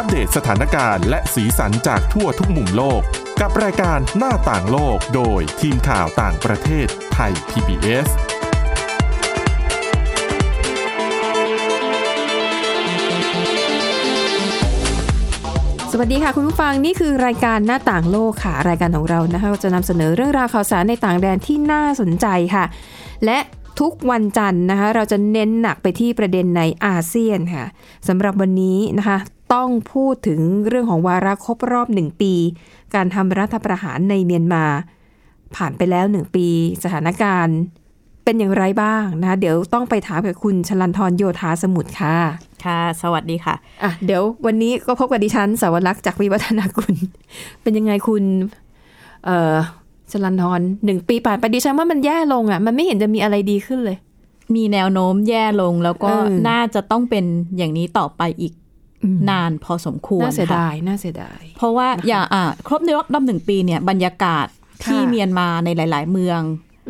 อัปเดตสถานการณ์และสีสันจากทั่วทุกมุมโลก กับรายการหน้าต่างโลกโดยทีมข่าวต่างประเทศไทย PBS สวัสดีค่ะคุณผู้ฟังนี่คือรายการหน้าต่างโลกค่ะ รายการของเรานะคะจะนำเสนอเรื่องราวข่าวสารในต่างแดนที่น่าสนใจค่ะ และทุกวันจันทร์นะคะเราจะเน้นหนักไปที่ประเด็นในอาเซียนค่ะสำหรับวันนี้นะคะ ต้องพูดถึงเรื่องของวาระครบรอบหนึ่งปี การทำรัฐประหารในเมียนมา ผ่านไปแล้วหนึ่งปี สถานการณ์ เป็นอย่างไรบ้างนะคะเดี๋ยวต้องไปถามกับคุณชลันทรโยธาสมุทรค่ะ ค่ะ สวัสดีค่ะอะ เดี๋ยววันนี้ก็พบกับดิฉันสาวรักษ์จากวิวัฒนาคุณ เป็นยังไงคุณเอ่อชลันทรหนึ่งปีผ่านไปดิฉันว่ามันแย่ลงอะ มันไม่เห็นจะมีอะไรดีขึ้นเลย มีแนวโน้มแย่ลงแล้วก็เออน่าจะต้องเป็นอย่างนี้ต่อไปอีก นานพอสมควรน่าเสียค่ะดายน่าเสียดาย เพราะว่าอย่าอ่าครบในรอบหนึ่งปีเนี่ยบรรยากาศที่ค่ะเมียนมาในหลาย ๆ เมือง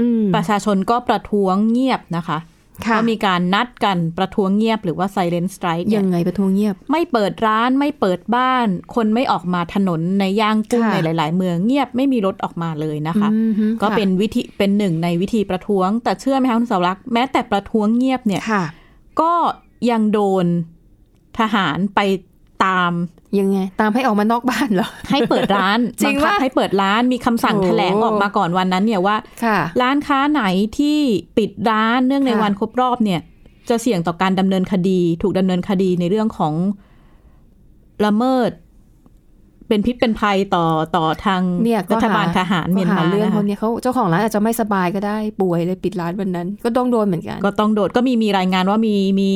อืมประชาชนก็ประท้วงเงียบนะคะค่ะก็มีการนัดกันประท้วงเงียบหรือว่า silent strike เนี่ยัยงไงประท้วงเงียบ ไม่เปิดร้านไม่เปิดบ้าน คนไม่ออกมาถนนในย่างกุ้งค่ะในหลาย ๆ เมืองเงียบไม่มีรถออกมาเลยนะคะอืมฮึก็ค่ะเป็นวิธีเป็นหนึ่งในวิธีประท้วง แต่เชื่อไหมคะคุณสาวรักษ์แม้แต่ประท้วงเงียบเนี่ยค่ะก็ยังโดน ทหารไปตามยังไง ตามให้ออกมานอกบ้านเหรอ ให้เปิดร้านจริงบัคับปะให้เปิดร้านมีคำสั่งโอ้แถลงออกมาก่อนวันนั้นเนี่ยว่าค่ะร้านค้าไหนที่ปิดร้านเนื่องในค่ะวันครบรอบเนี่ย จะเสี่ยงต่อการดำเนินคดี ถูกดำเนินคดีในเรื่องของละเมิด เป็นพิษเป็นภัยต่อต่อทางเนี่ยก็รัฐบาลทหารเมียนก็มาเรื่องนะพวคะกเนี้ยเขาเจ้าของร้านอาจจะไม่สบายก็ได้ป่วยเลยปิดร้านวันนั้น ก็ต้องโดนเหมือนกัน ก็ต้องโดดก็มีมีรายงานว่ามีมี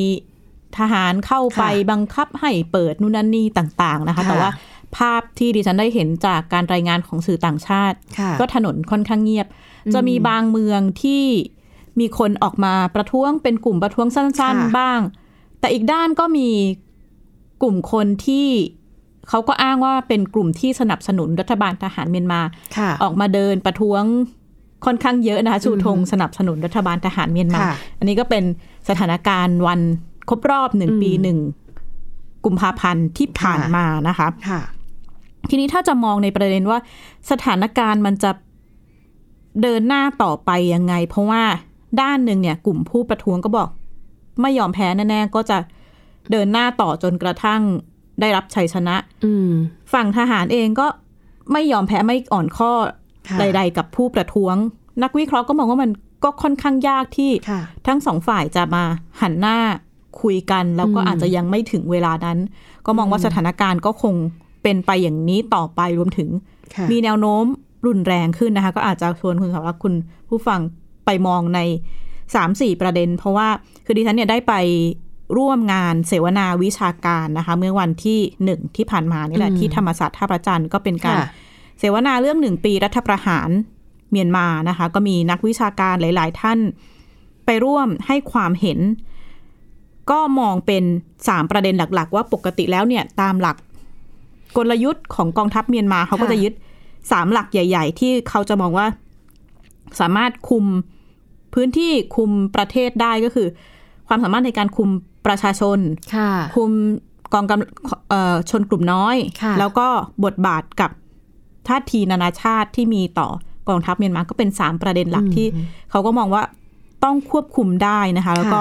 ทหารเข้าไปค่ะบังคับให้เปิดนู่นนั่นนี่ต่าง ๆนะคะค่ะแต่ว่าภาพที่ดิฉันได้เห็นจากการรายงานของสื่อต่างชาติค่ะก็ถนนค่อนข้างเงียบ จะมีบางเมืองที่มีคนออกมาประท้วงเป็นกลุ่มประท้วงสั้นค่ะๆบ้าง แต่อีกด้านก็มีกลุ่มคนที่เขาก็อ้างว่าเป็นกลุ่มที่สนับสนุนรัฐบาลทหารเมียนมาค่ะออกมาเดินประท้วงค่อนข้างเยอะนะคะชูธงสนับสนุนรัฐบาลทหารเมียนมาค่ะอันนี้ก็เป็นสถานการณ์วัน ครบรอบหนึ่งอืมปีหนึ่งกุมภาพันธ์ที่ผ่านค่ะมานะคะค่ะ ทีนี้ถ้าจะมองในประเด็นว่าสถานการณ์มันจะเดินหน้าต่อไปยังไง เพราะว่าด้านหนึ่งเนี่ย กลุ่มผู้ประท้วงก็บอก ไม่ยอมแพ้แน่ๆก็จะเดินหน้าต่อจนกระทั่งได้รับชัยชนะ อืมฝั่งทหารเองก็ไม่ยอมแพ้ไม่อ่อนข้อค่ะใด ๆ กับผู้ประท้วง นักวิเคราะห์ก็มองว่ามันก็ค่อนข้างยากที่ค่ะทั้งสองฝ่ายจะมาหันหน้า คุยกัน แล้วก็อืมอาจจะยังไม่ถึงเวลานั้น ก็มองว่าสถานการณ์ก็คงเป็นไปอย่างนี้ต่อไปรวมถึงค่ะมีแนวโน้มรุนแรงขึ้นนะคะ ก็อาจจะชวนคุณสาวรักษ์คุณผู้ฟังไปมองในสามสี่ประเด็น เพราะว่าคือดิฉันเนี่ยได้ไปร่วมงานเสวนาวิชาการนะคะ เมื่อวันที่หนึ่งที่ผ่านมานี่แหละอืมที่ธรรมศาสตร์ท่าประจันทร์ก็เป็นการค่ะเสวนาเรื่องหนึ่งปีรัฐประหารเมียนมานะคะ ก็มีนักวิชาการหลาย ๆ ท่านไปร่วมให้ความเห็น ก็มองเป็นสามประเด็นหลัก ๆ ว่าปกติแล้วเนี่ยตามหลักกลยุทธ์ของกองทัพเมียนมาเขาก็ค่ะจะยึดสามหลักใหญ่ ๆ ที่เขาจะมองว่าสามารถคุมพื้นที่คุมประเทศได้ก็คือ ความสามารถในการคุมประชาชนค่ะคุมกองกำเอ่อชนกลุ่มน้อยค่ะแล้วก็บทบาทกับท่าทีนานาชาติที่มีต่อกองทัพเมียนมาก็เป็นสามประเด็นหลักที่ เขาก็มองว่าต้องควบคุมได้นะคะ แล้วก็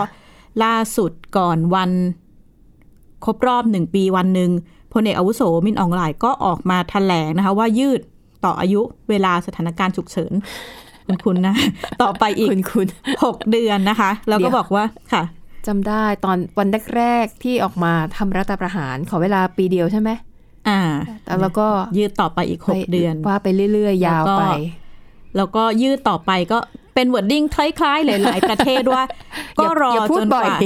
ล่าสุดก่อนวัน ครบรอบหนึ่งปีวันหนึ่งพลเอกอาวุโสมินอองหลายก็ออกมาแถลงนะคะ ว่ายืดต่ออายุเวลาสถานการณ์ฉุกเฉินคุณคุณนะ ต่อไปอีกคุณคุณหกเดือนนะคะ แล้วเดี๋ก็ยวบอกว่าค่ะจำได้ตอนวันแรกๆที่ออกมาทำรัฐประหารขอเวลาปีเดียวใช่ไหมอ่าแต่แล้วก็ยืดต่อไปอีกหกเดือน ว่าไปเรื่อยๆ ยาวแล้วก็ไป แล้วก็ยืดต่อไปก็ เป็นวอร์ดดิ้งคล้าย ๆ หลาย ๆ ประเทศว่า ก็รออย่าพูดจนบ่กอยว่า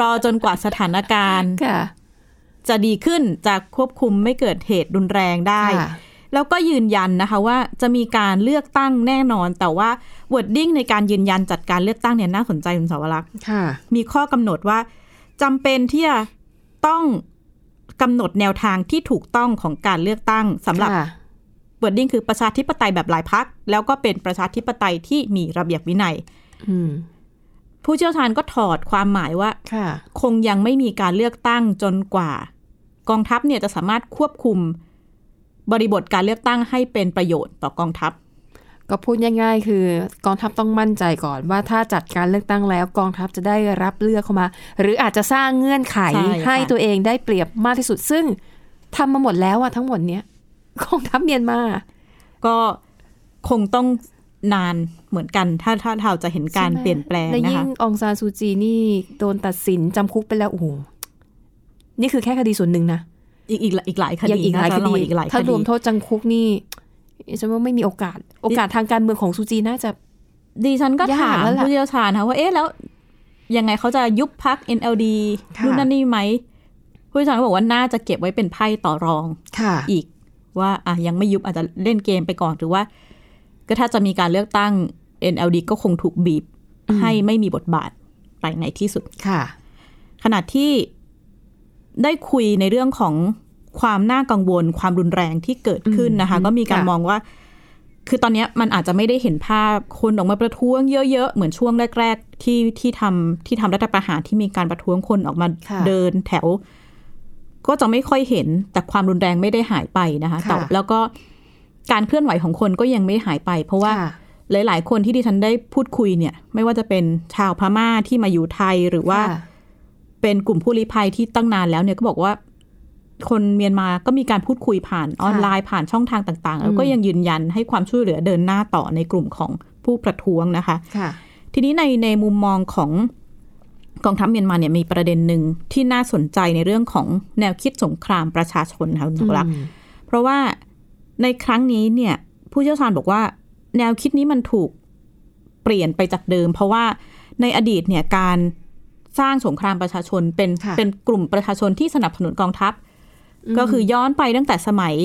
รอจนกว่าสถานการณ์ค่ะจะดีขึ้นจะควบคุมไม่เกิดเหตุรุนแรงได้ค่ะแล้วก็ยืนยันนะคะว่าจะมีการเลือกตั้งแน่นอน แต่ว่า wording ในการยืนยันจัดการเลือกตั้งเนี่ยน่าสนใจคุณเสาวรักษ์ค่ะมีข้อกำหนดว่าจำเป็นที่จะต้องกำหนดแนวทางที่ถูกต้องของการเลือกตั้งสำหรับค่ะ wording คือประชาธิปไตยแบบหลายพรรค แล้วก็เป็นประชาธิปไตยที่มีระเบียบวินัยอืมผู้เชี่ยวชาญก็ถอดความหมายว่าค่ะคงยังไม่มีการเลือกตั้งจนกว่า กองทัพเนี่ยจะสามารถควบคุมบริบทการเลือกตั้งให้เป็นประโยชน์ต่อกองทัพ ก็พูดง่ายๆ คือกองทัพต้องมั่นใจก่อน ว่าถ้าจัดการเลือกตั้งแล้วกองทัพจะได้รับเลือกเข้ามา หรืออาจจะสร้างเงื่อนไขใช่ค่ะให้ตัวเองได้เปรียบมากที่สุดซึ่งทำมาหมดแล้วอะทั้งหมดเนี้ย กองทัพเมียนมา ก็คงต้องนานเหมือนกัน ถ้าถ้าเราจะเห็นการใช่ไหมเปลี่ยนแปลงและนะยิ่งคะองซานซูจีนี่โดนตัดสินจำคุกไปแล้วโอ้โหนี่คือแค่คดีส่วนหนึ่งนะอีกอีกอีกหลายคยังดีอีกหลายน่คจะรดีอีกหลายคถ้าดีรวมโทษจำคุกนี่ฉันว่าไม่มีโอกาส โอกาสทางการเมืองของซูจีน่าจะดิฉันก็ยากถามแล้วล่ะผู้เชี่ยวชาญนะว่าเอ๊ะแล้ว ยังไงเขาจะยุบพัก NLD ค่ะนู่นนั่นนี่ไหมผู้เชี่ยวชาญก็บอกว่าน่าจะเก็บไว้เป็นไพ่ต่อรองค่ะอีก ว่าอะยังไม่ยุบอาจจะเล่นเกมไปก่อนหรือว่า ก็ถ้าจะมีการเลือกตั้ง NLD ก็คงถูกบีบอืมให้ไม่มีบทบาทไปในที่สุดค่ะ ขณะที่ได้คุยในเรื่องของความน่ากังวล ความรุนแรงที่เกิดขึ้นนะคะอืมก็มีการค่ะมองว่า คือตอนเนี้ยมันอาจจะไม่ได้เห็นภาพคนออกมาประท้วงเยอะๆ เหมือนช่วงแรก ๆ ที่ที่ทำที่ทำรัฐประหารที่มีการประท้วงคนออกมาค่ะเดินแถว ก็จะไม่ค่อยเห็นแต่ความรุนแรงไม่ได้หายไปนะคะค่ะแต่แล้วก็การเคลื่อนไหวของคนก็ยังไม่หายไป เพราะว่าค่ะหลาย ๆ คนที่ดิฉันได้พูดคุยเนี่ย ไม่ว่าจะเป็นชาวพม่าที่มาอยู่ไทยหรือว่าค่ะเป็นกลุ่มผู้ลี้ภัยที่ตั้งนานแล้วเนี่ยก็บอกว่า คนเมียนมาก็มีการพูดคุยผ่านออนไลน์ผ่านช่องทางต่าง ๆ แล้วก็ยังยืนยันให้ความช่วยเหลือเดินหน้าต่อในกลุ่มของผู้ประท้วงนะคะค่ะทีนี้ในในมุมมองของ กองทัพเมียนมาเนี่ยมีประเด็นหนึ่งที่น่าสนใจในเรื่องของแนวคิดสงครามประชาชนค่ะคุณสุรักษ์อืมเพราะว่าในครั้งนี้เนี่ย ผู้เชี่ยวชาญบอกว่า แนวคิดนี้มันถูกเปลี่ยนไปจากเดิม เพราะว่าในอดีตเนี่ยการสร้างสงครามประชาชนเป็นค่ะเป็นกลุ่มประชาชนที่สนับสนุนกองทัพ ก็คือย้อนไปตั้งแต่สมัย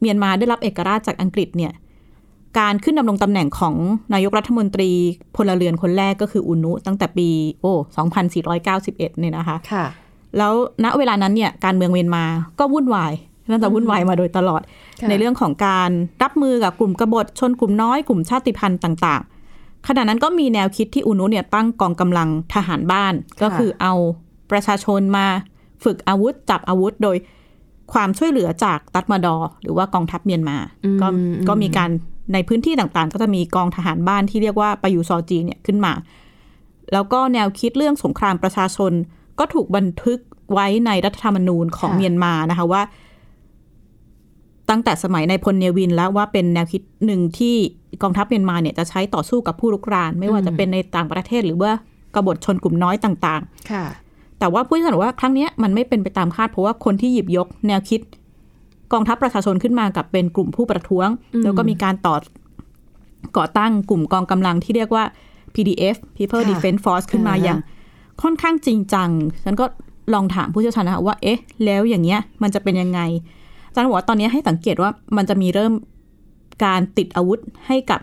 เมียนมาได้รับเอกราชจากอังกฤษเนี่ย การขึ้นดำรงตำแหน่งของนายกรัฐมนตรีพลเรือนคนแรกก็คืออุนุตั้งแต่ปี โอ้2491เนี่ยนะคะค่ะแล้วณเวลานั้นเนี่ยการเมืองเมียนมาก็วุ่นวายน่าจะวุ่นวายมาโดยตลอดค่ะในเรื่องของการรับมือกับกลุ่มกบฏชนกลุ่มน้อยกลุ่มชาติพันธุ์ต่าง ๆ ขณะนั้นก็มีแนวคิดที่อุนุเนี่ยตั้งกองกำลังทหารบ้าน ก็คือเอาประชาชนมาฝึกอาวุธจับอาวุธโดย ความช่วยเหลือจากตัดมาดอ หรือว่ากองทัพเมียนมาอืมก็อืมก็มีการในพื้นที่ต่างๆ ก็จะมีกองทหารบ้านที่เรียกว่าปายูซอจีเนี่ยขึ้นมา แล้วก็แนวคิดเรื่องสงครามประชาชน ก็ถูกบันทึกไว้ในรัฐธรรมนูญของค่ะเมียนมานะคะว่า ตั้งแต่สมัยในายพลเนวินแล้วว่าเป็นแนวคิดหนึ่งที่กองทัพเมียนมาเนี่ยจะใช้ต่อสู้กับผู้รุกราน ไม่ว่าจะเป็นในต่างประเทศหรือว่ากบฏชนกลุ่มน้อยต่างค่ะๆ แต่ว่าผู้เชี่ยวชาญบอกว่าครั้งเนี้ยมันไม่เป็นไปตามคาดเพราะว่าคนที่หยิบยกแนวคิด กองทัพประชาชนขึ้นมากับเป็นกลุ่มผู้ประท้วงอืมแล้วก็มีการต่อก่อตั้งกลุ่มกองกำลังที่เรียกว่า PDF People ค่ะ Defense Force ขึ้นมาอ่าฮะอย่าง ค่อนข้างจริงจัง ฉันก็ลองถามผู้เชี่ยวชาญนะคะว่า เอ๊ะ แล้วอย่างเงี้ย มันจะเป็นยังไงอาจารย์บอกว่าตอนนี้ให้สังเกตว่ามันจะมีเริ่มการติดอาวุธให้กับ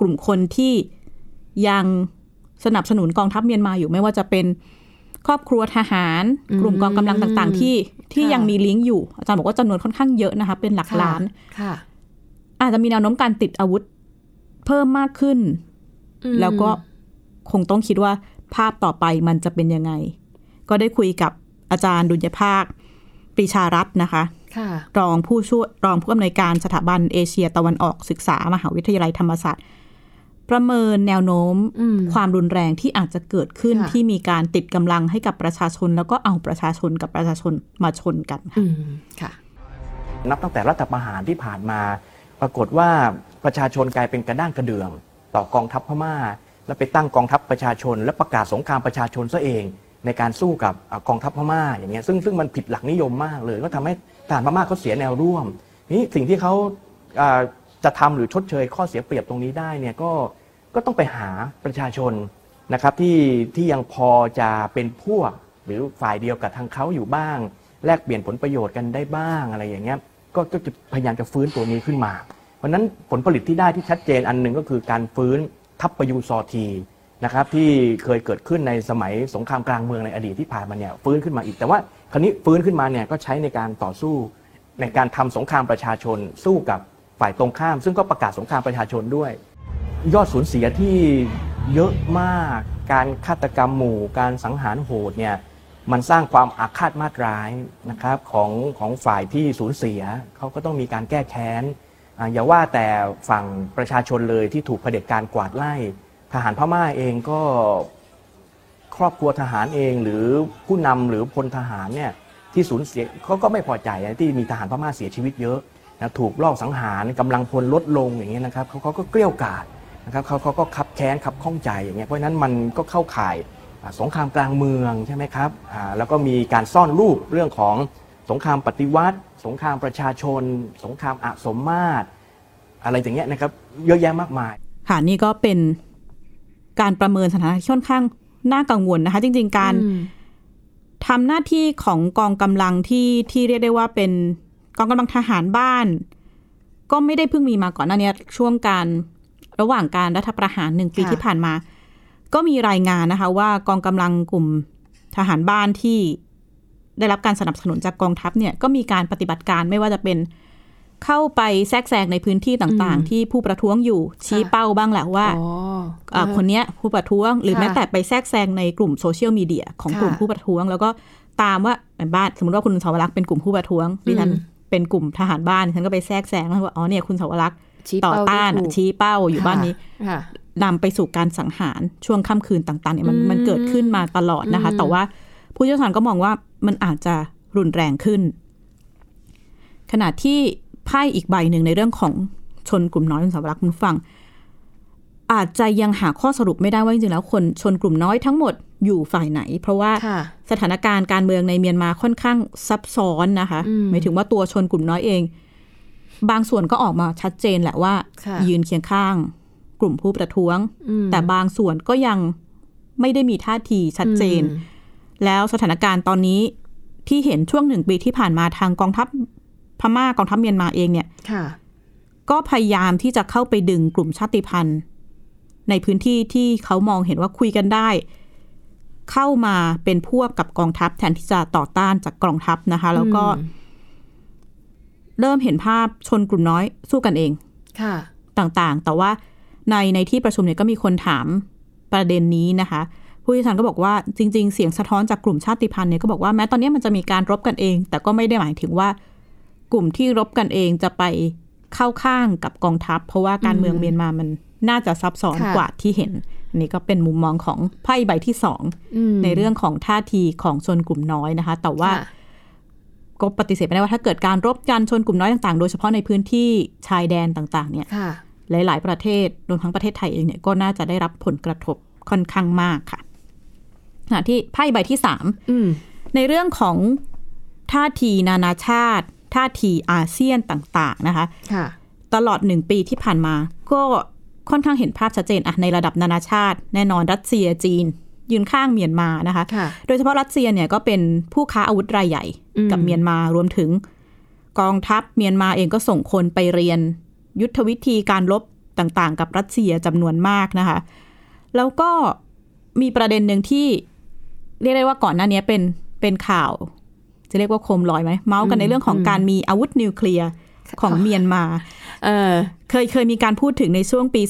กลุ่มคนที่ยังสนับสนุนกองทัพเมียนมาอยู่ไม่ว่าจะเป็น ครอบครัวทหารอืมกลุ่มกองกำลังต่างๆ ที่ที่ค่ะยังมีลิงก์อยู่ อาจารย์บอกว่าจำนวนค่อนข้างเยอะนะคะ เป็นหลักล้านค่ะอาจจะมีแนวโน้มการติดอาวุธเพิ่มมากขึ้นอืมแล้วก็คงต้องคิดว่าภาพต่อไปมันจะเป็นยังไง ก็ได้คุยกับอาจารย์ดุลยภาคปรีชารัตน์นะคะค่ะรองผู้ช่วยรองผู้อำนวยการสถาบันเอเชียตะวันออกศึกษามหาวิทยาลัยธรรมศาสตร์ ประเมินแนวโน้มอืมความรุนแรงที่อาจจะเกิดขึ้นค่ะที่มีการติดกำลังให้กับประชาชน แล้วก็เอาประชาชนกับประชาชนมาชนกันค่ะอืมค่ะนับตั้งแต่รัฐประหารที่ผ่านมา ปรากฏว่าประชาชนกลายเป็นกระด้างกระเดื่อง ต่อกองทัพพม่า แล้วไปตั้งกองทัพประชาชน และประกาศสงครามประชาชนซะเอง ในการสู้กับอ่ากองทัพพม่าอย่างเงี้ยซึ่งซึ่งมันผิดหลักนิยมมากเลย ก็ทำให้ทหารพม่าเขาเสียแนวร่วมนี่สิ่งที่เขาอ่า จะทำหรือชดเชยข้อเสียเปรียบตรงนี้ได้เนี่ยก็ก็ต้องไปหาประชาชนนะครับที่ที่ยังพอจะเป็นพวก หรือฝ่ายเดียวกับทางเขาอยู่บ้าง แลกเปลี่ยนผลประโยชน์กันได้บ้างอะไรอย่างเงี้ยก็จะพยายามจะฟื้นตัวนี้ขึ้นมา เพราะนั้นผลผลิตที่ได้ที่ชัดเจนอันหนึ่งก็คือการฟื้นทัพประยูซอทีนะครับที่เคยเกิดขึ้นในสมัยสงครามกลางเมืองในอดีตที่ผ่านมาเนี่ยฟื้นขึ้นมาอีก แต่ว่าคราวนี้ฟื้นขึ้นมาเนี่ยก็ใช้ในการต่อสู้ในการทำสงครามประชาชนสู้กับ ฝ่ายตรงข้าม ซึ่งก็ประกาศสงครามประชาชนด้วย ยอดสูญเสียที่เยอะมากการฆาตกรรมหมู่การสังหารโหดเนี่ยมันสร้างความอาฆาตมาตร้ายนะครับของของฝ่ายที่สูญเสียเขาก็ต้องมีการแก้แค้นอย่าว่าแต่ฝั่งประชาชนเลยที่ถูกเผด็จการกวาดไล่ ทหารพม่าเองก็ครอบครัวทหารเองหรือผู้นำหรือพลทหารเนี่ยที่สูญเสียเขาก็ไม่พอใจที่มีทหารพม่าเสียชีวิตเยอะ นะถูกลอบสังหารกำลังพลลดลงอย่างเงี้ยนะครับเขาเขาก็เกลี้ยวกล่อดนะครับเขาเขาก็ขับแค้นขับข้องใจอย่างเงี้ยเพราะฉะนั้นมันก็เข้าข่ายอ่าสงครามกลางเมืองใช่ไหมครับอ่าแล้วก็มีการซ่อนรูปเรื่องของสงครามปฏิวัติ สงครามประชาชน สงครามอสมมาตร อะไรอย่างเงี้ยนะครับเยอะแยะมากมาย ค่ะนี่ก็เป็นการประเมินสถานการณ์ที่ค่อนข้างน่ากังวลนะคะ จริง ๆ การอืมทำหน้าที่ของกองกำลังที่ที่เรียกได้ว่าเป็น กองกำลังทหารบ้าน ก็ไม่ได้เพิ่งมีมาก่อนหน้านี้ช่วงการระหว่างการรัฐประหารหนึ่งปีค่ะที่ผ่านมา ก็มีรายงานนะคะ ว่ากองกำลังกลุ่มทหารบ้านที่ได้รับการสนับสนุนจากกองทัพเนี่ยก็มีการปฏิบัติการไม่ว่าจะเป็นเข้าไปแทรกแซงในพื้นที่ต่างๆ ที่ผู้ประท้วงอยู่ชี้เป้าบ้างแหละว่าอ๋ออ่าคนเนี้ยผู้ประท้วงหรือค่ะแม้แต่ไปแทรกแซงในกลุ่มโซเชียลมีเดียของค่ะกลุ่มผู้ประท้วง แล้วก็ตามว่าบ้านสมมติว่าคุณสาวรักษ์เป็นกลุ่มผู้ประท้วงดิฉันอืม เป็นกลุ่มทหารบ้านฉันก็ไปแทรกแซงแล้วว่าอ๋อเนี่ยคุณสาวรักษ์ชี้ต่อเป้าต้านไม่ถูกชี้เป้าอยู่บ้านนี้ค่ะนำไปสู่การสังหารช่วงค่ำคืนต่างๆเนี่ยมันอืมมันเกิดขึ้นมาตลอดนะคะอืมแต่ว่าผู้เชี่ยวชาญก็มองว่ามันอาจจะรุนแรงขึ้น ขณะที่ไพ่อีกใบหนึ่งในเรื่องของชนกลุ่มน้อยคุณสาวรักษ์คุณฟัง อาจจะยังหาข้อสรุปไม่ได้ว่าจริงๆแล้วคนชนกลุ่มน้อยทั้งหมดอยู่ฝ่ายไหน เพราะว่าค่ะสถานการณ์การเมืองในเมียนมาค่อนข้างซับซ้อนนะคะอืมหมายถึงว่าตัวชนกลุ่มน้อยเอง บางส่วนก็ออกมาชัดเจนแหละว่าค่ะยืนเคียงข้าง กลุ่มผู้ประท้วงอืมแต่บางส่วนก็ยังไม่ได้มีท่าทีชัดเจนอืมแล้วสถานการณ์ตอนนี้ที่เห็นช่วงหนึ่งปีที่ผ่านมาทางกองทัพพม่ากองทัพเมียนมาเองเนี่ยค่ะก็พยายามที่จะเข้าไปดึงกลุ่มชาติพันธุ์ ในพื้นที่ที่เขามองเห็นว่าคุยกันได้ เข้ามาเป็นพวกกับกองทัพแทนที่จะต่อต้านจากกองทัพนะคะ แล้วก็อืมเริ่มเห็นภาพชนกลุ่มน้อยสู้กันเองค่ะต่างๆ แต่ว่าในในที่ประชุมเนี่ยก็มีคนถามประเด็นนี้นะคะ ผู้เชี่ยวชาญก็บอกว่าจริง ๆ เสียงสะท้อนจากกลุ่มชาติพันธุ์เนี่ยก็บอกว่าแม้ตอนนี้มันจะมีการรบกันเอง แต่ก็ไม่ได้หมายถึงว่า กลุ่มที่รบกันเองจะไปเข้าข้างกับกองทัพ เพราะว่าการเมืองอืมเมียนมามัน น่าจะซับซ้อนค่ะกว่าที่เห็นอันนี้ก็เป็นมุมมองของไพ่ใบที่สองอืมในเรื่องของท่าทีของชนกลุ่มน้อยนะคะ แต่ว่าค่ะก็ปฏิเสธไม่ได้ว่าถ้าเกิดการรบกันชนกลุ่มน้อยต่างๆ โดยเฉพาะในพื้นที่ชายแดนต่าง ๆ เนี่ยค่ะหลาย ๆ ประเทศรวมทั้งประเทศไทยเองเนี่ยก็น่าจะได้รับผลกระทบค่อนข้างมากค่ะขณะที่ไพ่ใบที่สามอืมในเรื่องของท่าทีนานาชาติ ท่าทีอาเซียนต่าง ๆ นะคะค่ะตลอดหนึ่งปีที่ผ่านมาก็ ค่อนข้างเห็นภาพชัดเจนอะในระดับนานาชาติ แน่นอนรัสเซียจีน ยืนข้างเมียนมานะคะค่ะโดยเฉพาะรัสเซียเนี่ยก็เป็นผู้ค้าอาวุธรายใหญ่อืมกับเมียนมารวมถึง กองทัพเมียนมาเองก็ส่งคนไปเรียน ยุทธวิธีการรบต่างๆ กับรัสเซียจำนวนมากนะคะ แล้วก็มีประเด็นหนึ่งที่เรียกได้ว่าก่อนหน้านี้เป็นเป็นข่าว จะเรียกว่าโคมลอยไหมเมาส์กันในเรื่องของการมีอาวุธนิวเคลียร์ ของเมียนมาเออเคยเคยมีการพูดถึงในช่วงปี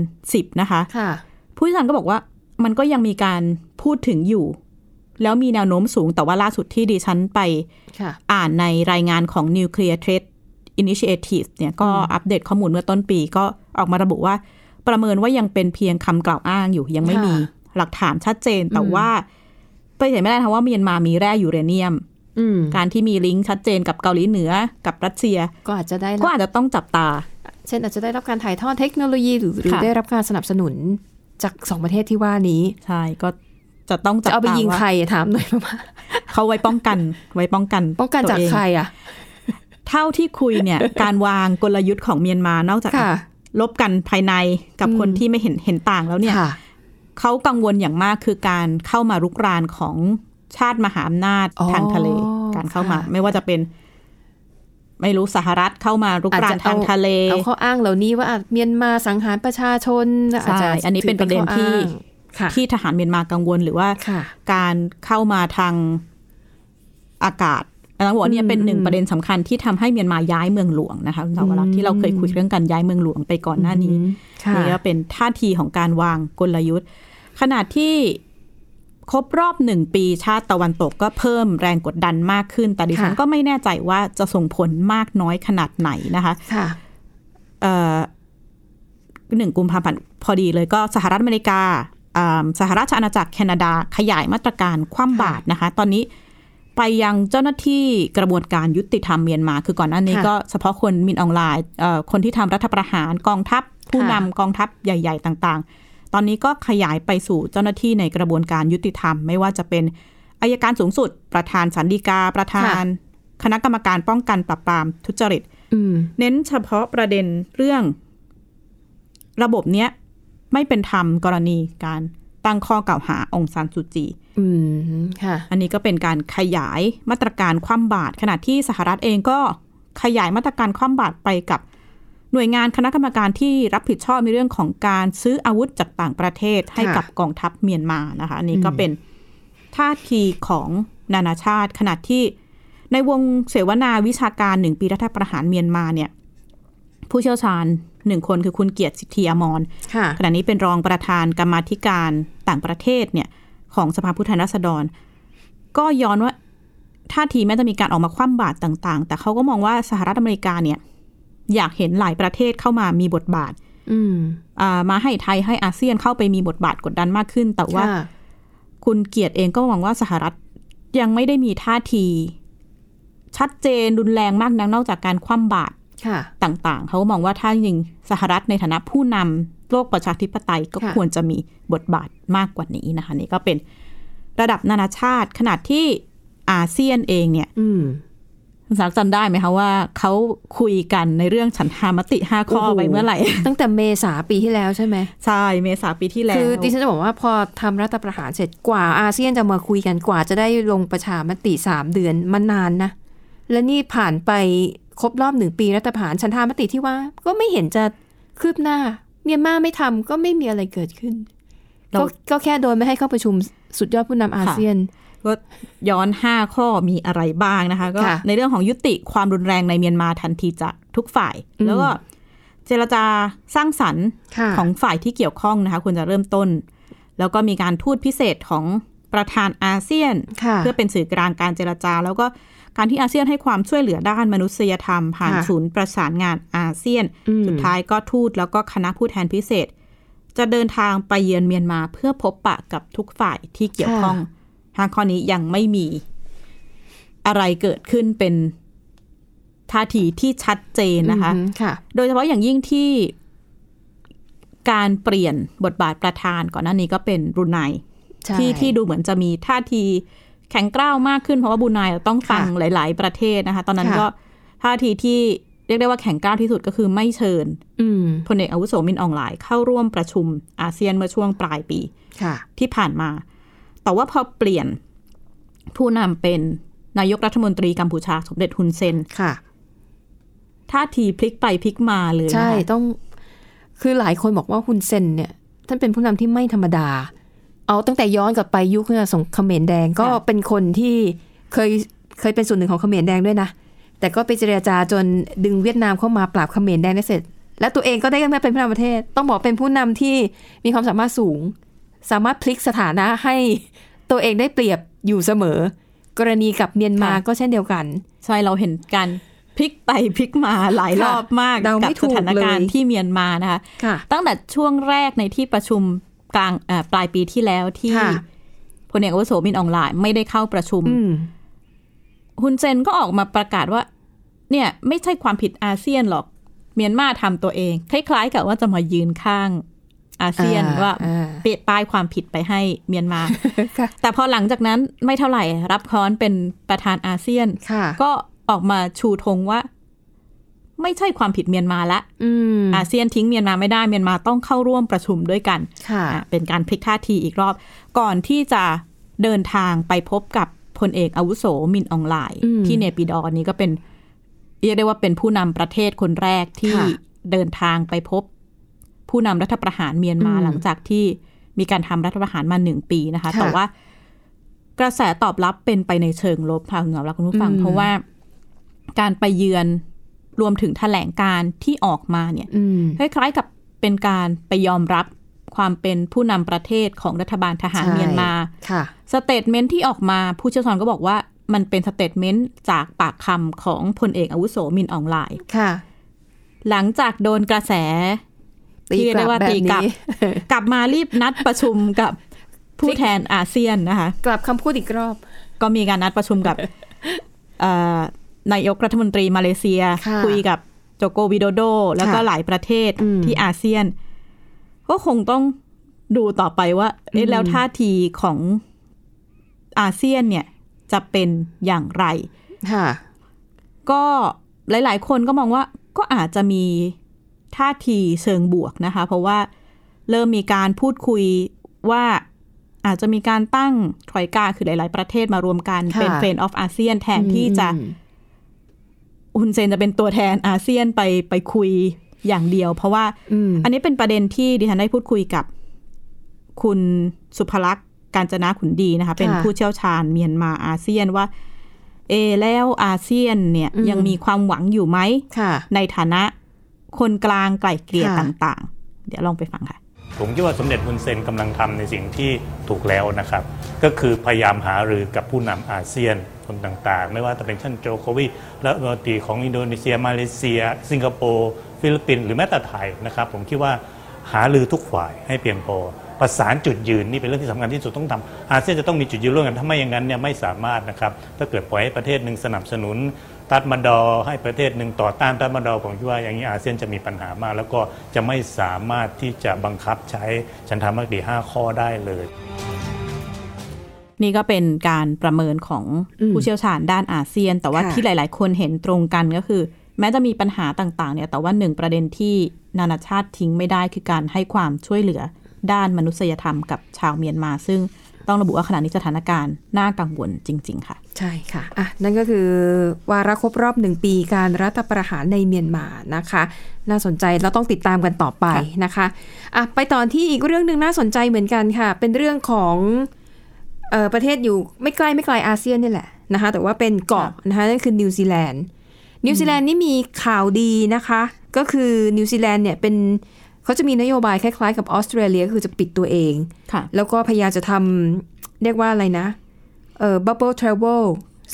2010 นะคะค่ะผู้เชี่ยวชาญก็บอกว่ามันก็ยังมีการพูดถึงอยู่ แล้วมีแนวโน้มสูงแต่ว่าล่าสุดที่ดิฉันไปค่ะอ่านในรายงานของ Nuclear Threat Initiative เนี่ยก็อัปเดตข้อมูลเมื่อต้นปีก็ออกมาระบุว่า ประเมินว่ายังเป็นเพียงคำกล่าวอ้างอยู่ ยังไม่ค่ะมีหลักฐานชัดเจนแต่ว่าไปเห็นไม่ได้นะว่าเมียนมามีแร่ยูเรเนียมอืม การที่มีลิงก์ชัดเจนกับเกาหลีเหนือกับรัสเซีย ก็อาจจะได้ก็รับอาจจะต้องจับตา เช่นอาจจะได้รับการถ่ายทอดเทคโนโลยีหรือหรือค่ะได้รับการสนับสนุนจากสองประเทศที่ว่านี้ใช่ก็จะต้องจัจะบเอาไปตายิงว่าใครอะถามหน่อยประมาณเขาไว้ป้องกัน ไว้ป้องกันป้องกันจากตัวเใครอะเท่าที่คุยเนี่ย การวางกลยุทธ์ของเมียนมานอกจากค่ะลบกันภายในกับอืมคนที่ไม่เห็นเห็นต่างแล้วเนี่ยค่ะเขากังวลอย่างมากคือการเข้ามารุกรานของ ชาติมหาอำนาจอ๋อทางทะเล การเข้ามาค่ะไม่ว่าจะเป็น ไม่รู้สหรัฐเข้ามารุกรานทางทะเลเอาข้ออ้างเหล่านี้ว่าอะเมียนมาสังหารประชาชนอาจจะใช่อันนี้เป็นประเด็นที่ถือเป็นข้ออ้างค่ะที่ทหารเมียนมากังวลหรือว่าค่ะการเข้ามาทางอากาศแล้วบอกว่าเนี่ยเป็นหนึ่งอืมประเด็นสำคัญที่ทำให้เมียนมาย้ายเมืองหลวงนะคะคุณสาวรักษ์ที่เราเคยคุยเรื่องการย้ายเมืองหลวงไปก่อนหน้านี้ค่ะนี่ก็เป็นท่าทีของการวางกลยุทธ์ขนาดที่ ครบรอบหนึ่งปีชาติตะวันตกก็เพิ่มแรงกดดันมากขึ้น แต่ดิฉันค่ะก็ไม่แน่ใจว่าจะส่งผลมากน้อยขนาดไหนนะคะค่ะเอ่อหนึ่งกุมภาพันธ์พอดีเลยก็สหรัฐอเมริกาอ่าสหราชอาณาจักรแคนาดาขยายมาตรการคว่ำบาตรนะคะ ตอนนี้ไปยังเจ้าหน้าที่กระบวนการยุติธรรมเมียนมา คือก่อนหน้านี้ค่ะก็เฉพาะคนมินออนไลน์เอ่อคนที่ทำรัฐประหารกองทัพ ผู้ค่ะนำกองทัพใหญ่ ๆ ต่างๆ ตอนนี้ก็ขยายไปสู่เจ้าหน้าที่ในกระบวนการยุติธรรม ไม่ว่าจะเป็นอายการสูงสุด ประธานสันติกา ประธาน คณะกรรมการป้องกันปราบปรามทุจริตอืมเน้นเฉพาะประเด็นเรื่อง ระบบเนี้ยไม่เป็นธรรมกรณีการตั้งข้อกล่าวหาองซานซูจีอืมค่ะอันนี้ก็เป็นการขยายมาตรการคว่ำบาตรขณะที่สหรัฐเองก็ขยายมาตรการคว่ำบาตรไปกับ หน่วยงานคณะกรรมการที่รับผิดชอบในเรื่องของการซื้ออาวุธจากต่างประเทศให้กับกองทัพเมียนมานะคะอันนี้ก็เป็นท่าทีของนานาชาติขณะที่ในวงเสวนาวิชาการหนึ่งปีรัฐประหารเมียนมาเนี่ย ผู้เชี่ยวชาญหนึ่งคนคือคุณเกียรติสิทธิอมรค่ะขณะนี้เป็นรองประธานกรรมาธิการต่างประเทศเนี่ย ของสภาผู้แทนราษฎร ก็ย้อนว่าท่าทีแม้จะมีการออกมาคว่ำบาตรต่าง ๆ แต่เขาก็มองว่าสหรัฐอเมริกาเนี่ย อยากเห็นหลายประเทศเข้ามามีบทบาท อืมอ่ามาให้ไทยให้อาเซียนเข้าไปมีบทบาทกดดันมากขึ้น แต่ว่าค่ะคุณเกียรติเองก็มองว่าสหรัฐยังไม่ได้มีท่าที ชัดเจนรุนแรงมากนักนอกจากการคว่ำบาตรค่ะต่างๆ เขาก็มองว่าถ้าจริงๆสหรัฐในฐานะผู้นำโลกประชาธิปไตยก็ค่ะควรจะมีบทบาทมากกว่านี้นะคะ นี่ก็เป็นระดับนานาชาติขนาดที่อาเซียนเองเนี่ยอืม คุณสาวจำได้ไหมคะว่าเขาคุยกันในเรื่องฉันทามติห้าข้อโอ้โหไปเมื่อไหร่ ตั้งแต่เมษาปีที่แล้วใช่ไหมใช่เมษาปีที่แล้ว คือดิฉันจะบอกว่าพอทำรัฐประหารเสร็จกว่าอาเซียนจะมาคุยกันกว่าจะได้ลงประชามติสามเดือนมันนานนะ และนี่ผ่านไปครบรอบหนึ่งปีรัฐประหารฉันทามติที่ว่า ก็ไม่เห็นจะคืบหน้า เมียนมาไม่ทำก็ไม่มีอะไรเกิดขึ้นเราก็ก็แค่โดนไม่ให้เข้าประชุมสุดยอดผู้นำอาเซียน ก็ย้อนห้าข้อมีอะไรบ้างนะคะ ก็ค่ะในเรื่องของยุติความรุนแรงในเมียนมาทันทีจากทุกฝ่ายอืมแล้วก็เจรจาสร้างสรรค์ค่ะของฝ่ายที่เกี่ยวข้องนะคะควรจะเริ่มต้น แล้วก็มีการทูตพิเศษของประธานอาเซียนค่ะเพื่อเป็นสื่อกลางการเจรจา แล้วก็การที่อาเซียนให้ความช่วยเหลือด้านมนุษยธรรม ผ่านค่ะศูนย์ประสานงานอาเซียนอืมสุดท้ายก็ทูตแล้วก็คณะผู้แทนพิเศษ จะเดินทางไปเยือนเมียนมาเพื่อพบปะกับทุกฝ่ายที่เกี่ยวข้อง ทางข้อนี้ยังไม่มีอะไรเกิดขึ้นเป็นท่าทีที่ชัดเจนนะคะอืมค่ะโดยเฉพาะอย่างยิ่งที่การเปลี่ยนบทบาทประธานก่อนหน้านี้ก็เป็นบรูไนใช่ที่ที่ดูเหมือนจะมีท่าทีแข็งกร้าวมากขึ้นเพราะว่าบรูไนต้องฟังค่ะหลาย ๆ ประเทศนะคะ ตอนนั้นค่ะก็ท่าทีที่เรียกได้ว่าแข็งกร้าวที่สุดก็คือไม่เชิญอืมพลเอกอาวุโสมินอองหลายเข้าร่วมประชุมอาเซียนเมื่อช่วงปลายปีค่ะที่ผ่านมา แต่ว่าพอเปลี่ยนผู้นำเป็นนายกรัฐมนตรีกัมพูชาสมเด็จฮุนเซนค่ะท่าทีพลิกไปพลิกมาเลยนะคะใช่ต้องคือหลายคนบอกว่าฮุนเซนเนี่ย ท่านเป็นผู้นำที่ไม่ธรรมดา เอาตั้งแต่ย้อนกลับไปยุคเนี่ยสงครามเขมรแดงก็เป็นคนที่เคยเคยเป็นส่วนหนึ่งของเขมรแดงด้วยนะ แต่ก็ไปเจรจาจนดึงเวียดนามเข้ามาปราบเขมรแดงได้เสร็จ และตัวเองก็ได้มาเป็นผู้นำประเทศ ต้องบอกเป็นผู้นำที่มีความสามารถสูง สามารถพลิกสถานะให้ตัวเองได้เปรียบอยู่เสมอ กรณีกับเมียนมาก็เช่นเดียวกัน ใช่เราเห็นการพลิกไปพลิกมาหลายค่ะรอบมากเดากัไม่ถูสกถานการณ์เลยที่เมียนมานะคะค่ะตั้งแต่ช่วงแรกในที่ประชุมกลางเอ่อปลายปีที่แล้วที่ค่ะพลเอกอาวุโสมินอองหลายไม่ได้เข้าประชุมอืมฮุนเซนก็ออกมาประกาศว่า เนี่ย ไม่ใช่ความผิดอาเซียนหรอก เมียนมาทำตัวเอง คล้ายๆ กับว่าจะมายืนข้าง อาเซียนอ่าว่าอ่าเปลี่ยนป้ายความผิดไปให้เมียนมาค่ะแต่พอหลังจากนั้นไม่เท่าไหร่รับค้อนเป็นประธานอาเซียนค่ะก็ออกมาชูธงว่า ไม่ใช่ความผิดเมียนมาละอืมอาเซียนทิ้งเมียนมาไม่ได้เมียนมาต้องเข้าร่วมประชุมด้วยกันค่ะอะเป็นการพลิกท่าทีอีกรอบ ก่อนที่จะเดินทางไปพบกับพลเอกอาวุโสมินอองไลน์อืมที่เนปิดอร์นี้ก็เป็นเรียกได้ว่าเป็นผู้นำประเทศคนแรกที่ค่ะเดินทางไปพบ ผู้นำรัฐประหารเมียนมาอืมหลังจากที่มีการทำรัฐประหารมาหนึ่งปีนะคะค่ะแต่ว่ากระแสตอบรับเป็นไปในเชิงลบค่ะคุณเสาว์และคุณผู้ฟังอืมเพราะว่าการไปเยือนรวมถึงแถลงการณ์ที่ออกมาเนี่ยอืมคล้ายๆกับเป็นการไปยอมรับความเป็นผู้นำประเทศของรัฐบาลทหารใช่เมียนมาค่ะ statement ที่ออกมาผู้เชี่ยวชาญก็บอกว่ามันเป็น statement จากปากคำของพลเอกอาวุโสมินอ่องหล่ายค่ะ หลังจากโดนกระแส ที่เรียกว่าตีกลับ กลับมารีบนัดประชุมกับผู้แทนอาเซียนนะคะ กลับคำพูดอีกรอบ ก็มีการนัดประชุมกับเอ่อนายกรัฐมนตรีมาเลเซียค่ะคุยกับโจโกวิโดโด แล้วก็ค่ะหลายประเทศอืมที่อาเซียน ก็คงต้องดูต่อไปว่าเอ๊ะอืมแล้วท่าทีของอาเซียนเนี่ยจะเป็นอย่างไร ค่ะ ก็หลาย ๆ คนก็มองว่าก็อาจจะมี ท่าทีเชิงบวกนะคะ เพราะว่าเริ่มมีการพูดคุยว่าอาจจะมีการตั้งถอยกาคือหลาย ๆ ประเทศมารวมกันค่ะเป็น Friend of ASEAN แทนที่จะอืมอุนเซนจะเป็นตัวแทนอาเซียนไปไปคุยอย่างเดียว เพราะว่าอืมอันนี้เป็นประเด็นที่ดิฉันได้พูดคุยกับ คุณสุภลักษณ์การจนาขุนดีนะคะ เป็นค่ะผู้เชี่ยวชาญเมียนมาอาเซียนว่า เอะแล้วอาเซียนเนี่ยอืมยังมีความหวังอยู่ไหมค่ะในฐานะ คนกลางไกล่เกลี่ยค่ะต่างๆ เดี๋ยวลองไปฟังค่ะผมคิดว่าสมเด็จฮุนเซนกำลังทำในสิ่งที่ถูกแล้วนะครับ ก็คือพยายามหารือกับผู้นำอาเซียนคนต่างๆ ไม่ว่าจะเป็นท่านโจโควีและรัฐมนตรีของอินโดนีเซีย มาเลเซีย สิงคโปร์ฟิลิปปินส์หรือแม้แต่ไทยนะครับ ผมคิดว่าหารือทุกฝ่ายให้เพียงพอประสานจุดยืนนี่เป็นเรื่องที่สำคัญที่สุดต้องทำอาเซียนจะต้องมีจุดยืนร่วมกันถ้าไม่อย่างนั้นเนี่ยไม่สามารถนะครับถ้าเกิดปล่อยให้ประเทศหนึ่งสนับสนุนตัดมาดอให้ประเทศหนึ่งต่อต้านตัดมาดอผมคิดว่าอย่างนี้อาเซียนจะมีปัญหามาก แล้วก็จะไม่สามารถที่จะบังคับใช้ฉันทามติ5ข้อได้เลย นี่ก็เป็นการประเมินของผู้เชี่ยวชาญด้านอาเซียน แต่ว่าที่หลาย ๆ คนเห็นตรงกันก็คือ แม้จะมีปัญหาต่างๆเนี่ยแต่ว่าหนึ่งประเด็นที่นานาชาติทิ้งไม่ได้คือการให้ความช่วยเหลือด้านมนุษยธรรมกับชาวเมียนมา ซึ่ง ต้องระบุว่าขณะนี้สถานการณ์น่ากังวลจริง ๆ ค่ะ ใช่ค่ะอะนั่นก็คือวาระครบรอบหนึ่งปีการรัฐประหารในเมียนมานะคะ น่าสนใจเราต้องติดตามกันต่อไปนะคะอะไปตอนที่อีกเรื่องหนึ่งน่าสนใจเหมือนกันค่ะ เป็นเรื่องของเออประเทศอยู่ไม่ไกลไม่ไกลอาเซียนนี่แหละนะคะ แต่ว่าเป็นเกาะนะคะนั่นคือนิวซีแลนด์นิวซีแลนด์นี่มีข่าวดีนะคะ ก็คือนิวซีแลนด์เนี่ยเป็น เขาจะมีนโยบายคล้ายๆกับออสเตรเลียก็คือจะปิดตัวเองค่ะแล้วก็พยายามจะทำเรียกว่าอะไรนะเออ bubble travel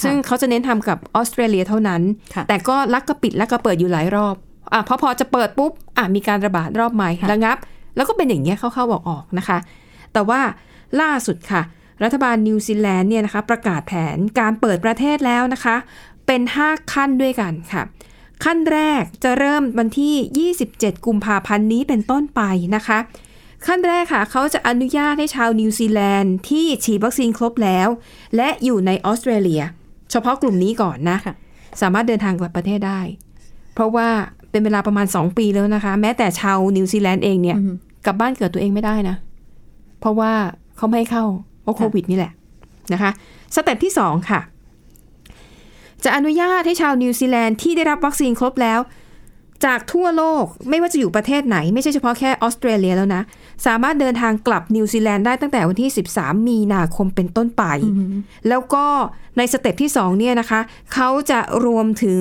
ซึ่งเขาจะเน้นทำกับออสเตรเลียเท่านั้นค่ะแต่ก็ลักก็ปิดลักก็เปิดอยู่หลายรอบอะพอพอจะเปิดปุ๊บอะมีการระบาดรอบใหม่ค่ะระงับ แล้วก็เป็นอย่างเงี้ยเข้าๆบอกออกๆนะคะ แต่ว่าล่าสุดค่ะ รัฐบาลนิวซีแลนด์เนี่ยนะคะ ประกาศแผนการเปิดประเทศแล้วนะคะ เป็น 5 ขั้นด้วยกันค่ะ ขั้นแรกจะเริ่มวันที่ 27 กุมภาพันธ์นี้เป็นต้นไปนะคะ ขั้นแรกค่ะ เขาจะอนุญาตให้ชาวนิวซีแลนด์ที่ฉีดวัคซีนครบแล้ว และอยู่ในออสเตรเลีย เฉพาะกลุ่มนี้ก่อนนะค่ะสามารถเดินทางกลับประเทศได้ เพราะว่าเป็นเวลาประมาณ 2 ปีแล้วนะคะ แม้แต่ชาวนิวซีแลนด์เองเนี่ยอือฮึกลับบ้านเกิดตัวเองไม่ได้นะ เพราะว่าเขาไม่ให้เข้าเพราะโควิดนี่แหละนะคะ step ที่ 2 ค่ะ จะอนุญาตให้ชาวนิวซีแลนด์ที่ได้รับวัคซีนครบแล้ว จากทั่วโลกไม่ว่าจะอยู่ประเทศไหน ไม่ใช่เฉพาะแค่ออสเตรเลียแล้วนะ สามารถเดินทางกลับนิวซีแลนด์ได้ตั้งแต่วันที่ 13 มีนาคมเป็นต้นไป แล้วก็ใน step ที่2เนี่ยนะคะ เขาจะรวมถึง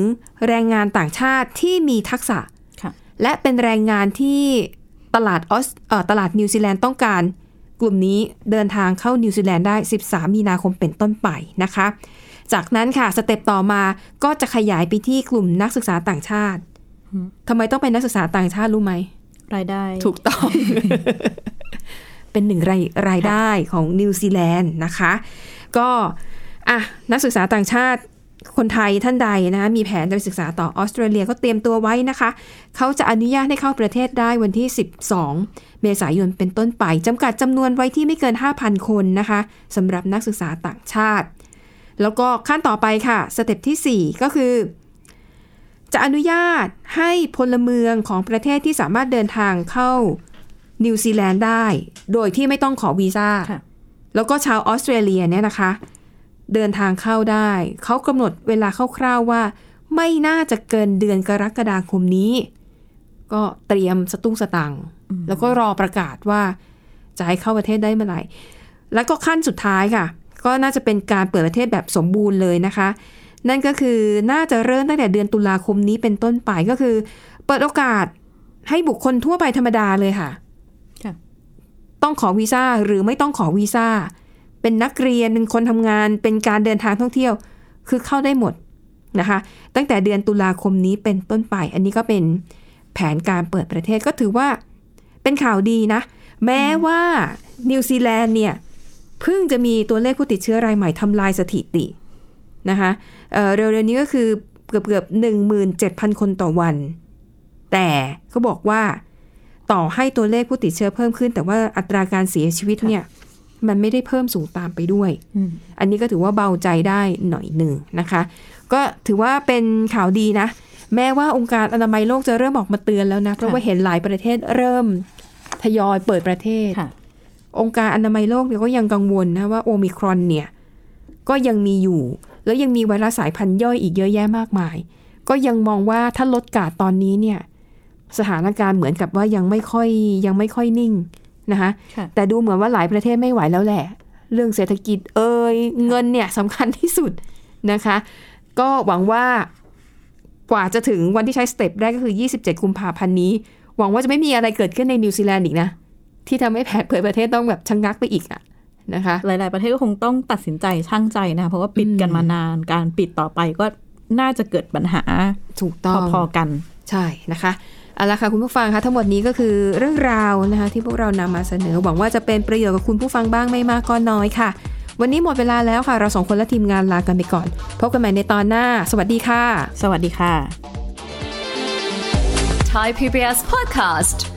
แรงงานต่างชาติที่มีทักษะค่ะและเป็นแรงงานที่ตลาดออสเอ่อตลาดนิวซีแลนด์ต้องการกลุ่มนี้เดินทางเข้านิวซีแลนด์ได้ 13 มีนาคมเป็นต้นไปนะคะ จากนั้นค่ะ step ต่อมาก็จะขยายไปที่กลุ่มนักศึกษาต่างชาติทำไมต้องเป็นนักศึกษาต่างชาติรู้ไหมรายได้ ถูกต้อง เป็นหนึ่งรายรายได้ของนิวซีแลนด์นะคะ ก็อะนักศึกษาต่างชาติคนไทยท่านใดนะคะมีแผนจะไปศึกษาต่อออสเตรเลียก็เตรียมตัวไว้นะคะ เขาจะอนุญาตให้เข้าประเทศได้วันที่ 12 เมษายนเป็นต้นไปจำกัดจำนวนไว้ที่ไม่เกิน 5,000 คนนะคะสำหรับนักศึกษาต่างชาติ แล้วก็ขั้นต่อไปค่ะ สเต็ปที่ 4 ก็คือ จะอนุญาตให้พลเมืองของประเทศที่สามารถเดินทางเข้านิวซีแลนด์ได้ โดยที่ไม่ต้องขอวีซ่าค่ะแล้วก็ชาวออสเตรเลียเนี่ยนะคะ เดินทางเข้าได้ เขากำหนดเวลาคร่าวๆว่า ไม่น่าจะเกินเดือนกรกฎาคมนี้ ก็เตรียมสตุ้งสตังค์แล้วก็รอประกาศว่าจะให้เข้าประเทศได้เมื่อไหร่ แล้วก็ขั้นสุดท้ายค่ะ ก็น่าจะเป็นการเปิดประเทศแบบสมบูรณ์เลยนะคะ นั่นก็คือน่าจะเริ่มตั้งแต่เดือนตุลาคมนี้เป็นต้นไปก็คือ เปิดโอกาสให้บุคคลทั่วไปธรรมดาเลยค่ะค่ะ ต้องขอวีซ่าหรือไม่ต้องขอวีซ่า เป็นนักเรียน เป็นคนทำงาน เป็นการเดินทางท่องเที่ยว คือเข้าได้หมดนะคะ ตั้งแต่เดือนตุลาคมนี้เป็นต้นไป อันนี้ก็เป็นแผนการเปิดประเทศก็ถือว่าเป็นข่าวดีนะ แม้ว่านิวซีแลนด์เนี่ย เพิ่งจะมีตัวเลขผู้ติดเชื้อรายใหม่ทำลายสถิตินะคะเอ่อเร็วๆนี้ก็คือเกือบเกือบหนึ่งหมื่นเจ็ดพันคนต่อวัน แต่เขาบอกว่าต่อให้ตัวเลขผู้ติดเชื้อเพิ่มขึ้น แต่ว่าอัตราการเสียชีวิตเนี่ยมันไม่ได้เพิ่มสูงตามไปด้วยอืมอันนี้ก็ถือว่าเบาใจได้หน่อยหนึ่งนะคะ ก็ถือว่าเป็นข่าวดีนะ แม้ว่าองค์การอนามัยโลกจะเริ่มออกมาเตือนแล้วนะ เพราะว่าเห็นหลายประเทศเริ่มทยอยเปิดประเทศค่ะ องค์การอนามัยโลกเนี่ยก็ยังกังวลนะว่าโอมิครอนเนี่ยก็ยังมีอยู่ แล้วยังมีไวรัสสายพันธุ์ย่อยอีกเยอะแยะมากมาย ก็ยังมองว่าถ้าลดกาดตอนนี้เนี่ยสถานการณ์เหมือนกับว่ายังไม่ค่อยยังไม่ค่อยนิ่งนะคะค่ะแต่ดูเหมือนว่าหลายประเทศไม่ไหวแล้วแหละ เรื่องเศรษฐกิจเอ่ยเงินเนี่ยสำคัญที่สุดนะคะ ก็หวังว่ากว่าจะถึงวันที่ใช้สเต็ปแรกก็คือ 27 กุมภาพันธ์นี้ หวังว่าจะไม่มีอะไรเกิดขึ้นในนิวซีแลนด์อีกนะ ที่ทำให้แผนเผยประเทศต้องแบบชะงงักไปอีกอะนะคะ หลาย ๆ ประเทศก็คงต้องตัดสินใจช่างใจนะคะเพราะว่าปิดกันมานานการปิดต่อไปก็น่าจะเกิดปัญหาถูกต้องพอๆกันใช่นะคะเอาละค่ะคุณผู้ฟังคะทั้งหมดนี้ก็คือเรื่องราวนะคะที่พวกเรานำมาเสนอหวังว่าจะเป็นประโยชน์กับคุณผู้ฟังบ้างไม่มากก็น้อยค่ะ วันนี้หมดเวลาแล้วค่ะ เราสองคนและทีมงานลากันไปก่อน พบกันใหม่ในตอนหน้า สวัสดีค่ะ สวัสดีค่ะ Thai PBS podcast.